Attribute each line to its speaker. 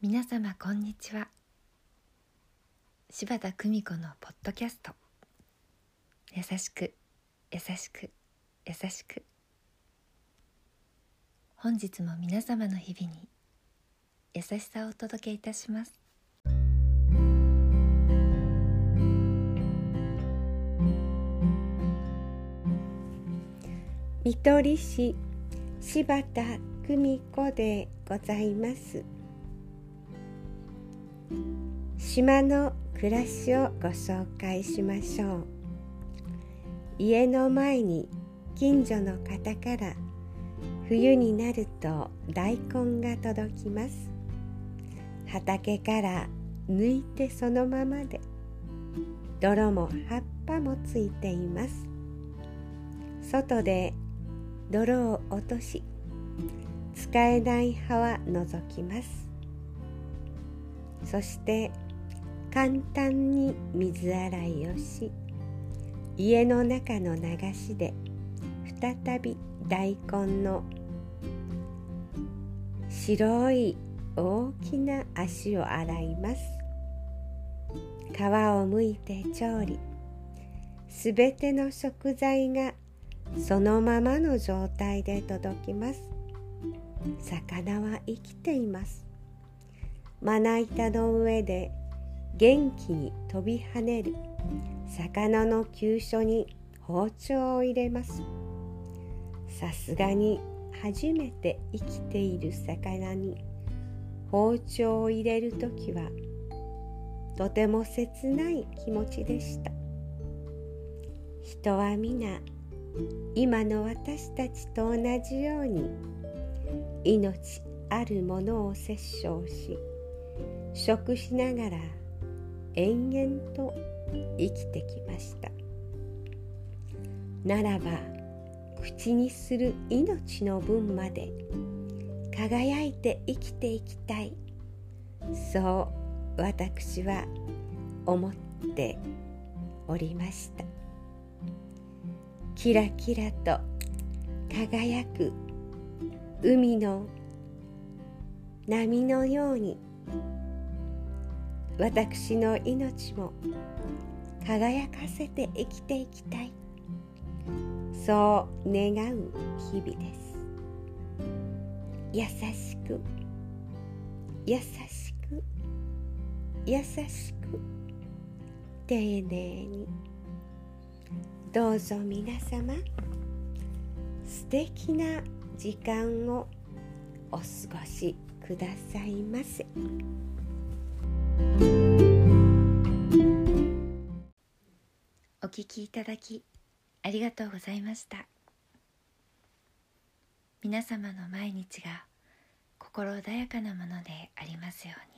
Speaker 1: 皆様こんにちは。柴田久美子のポッドキャスト。優しく優しく優しく。本日も皆様の日々に優しさをお届けいたします。
Speaker 2: 見取り師柴田久美子でございます。島の暮らしをご紹介しましょう。家の前に近所の方から冬になると大根が届きます。畑から抜いてそのままで泥も葉っぱもついています。外で泥を落とし使えない葉は除きます。そして簡単に水洗いをし家の中の流しで再び大根の白い大きな足を洗います。皮をむいて調理。すべての食材がそのままの状態で届きます。魚は生きています。まな板の上で元気に飛び跳ねる。魚の急所に包丁を入れます。さすがに初めて生きている魚に包丁を入れる時はとても切ない気持ちでした。人は皆今の私たちと同じように命あるものを殺生し食しながら延々と生きてきました。ならば口にする命の分まで輝いて生きていきたい。そう私は思っておりました。キラキラと輝く海の波のように私の命も輝かせて生きていきたい。そう願う日々です。優しく優しく優しく丁寧に。どうぞ皆様素敵な時間をお過ごしくださいませ。
Speaker 1: お聞きいただきありがとうございました皆様の毎日が心穏やかなものでありますように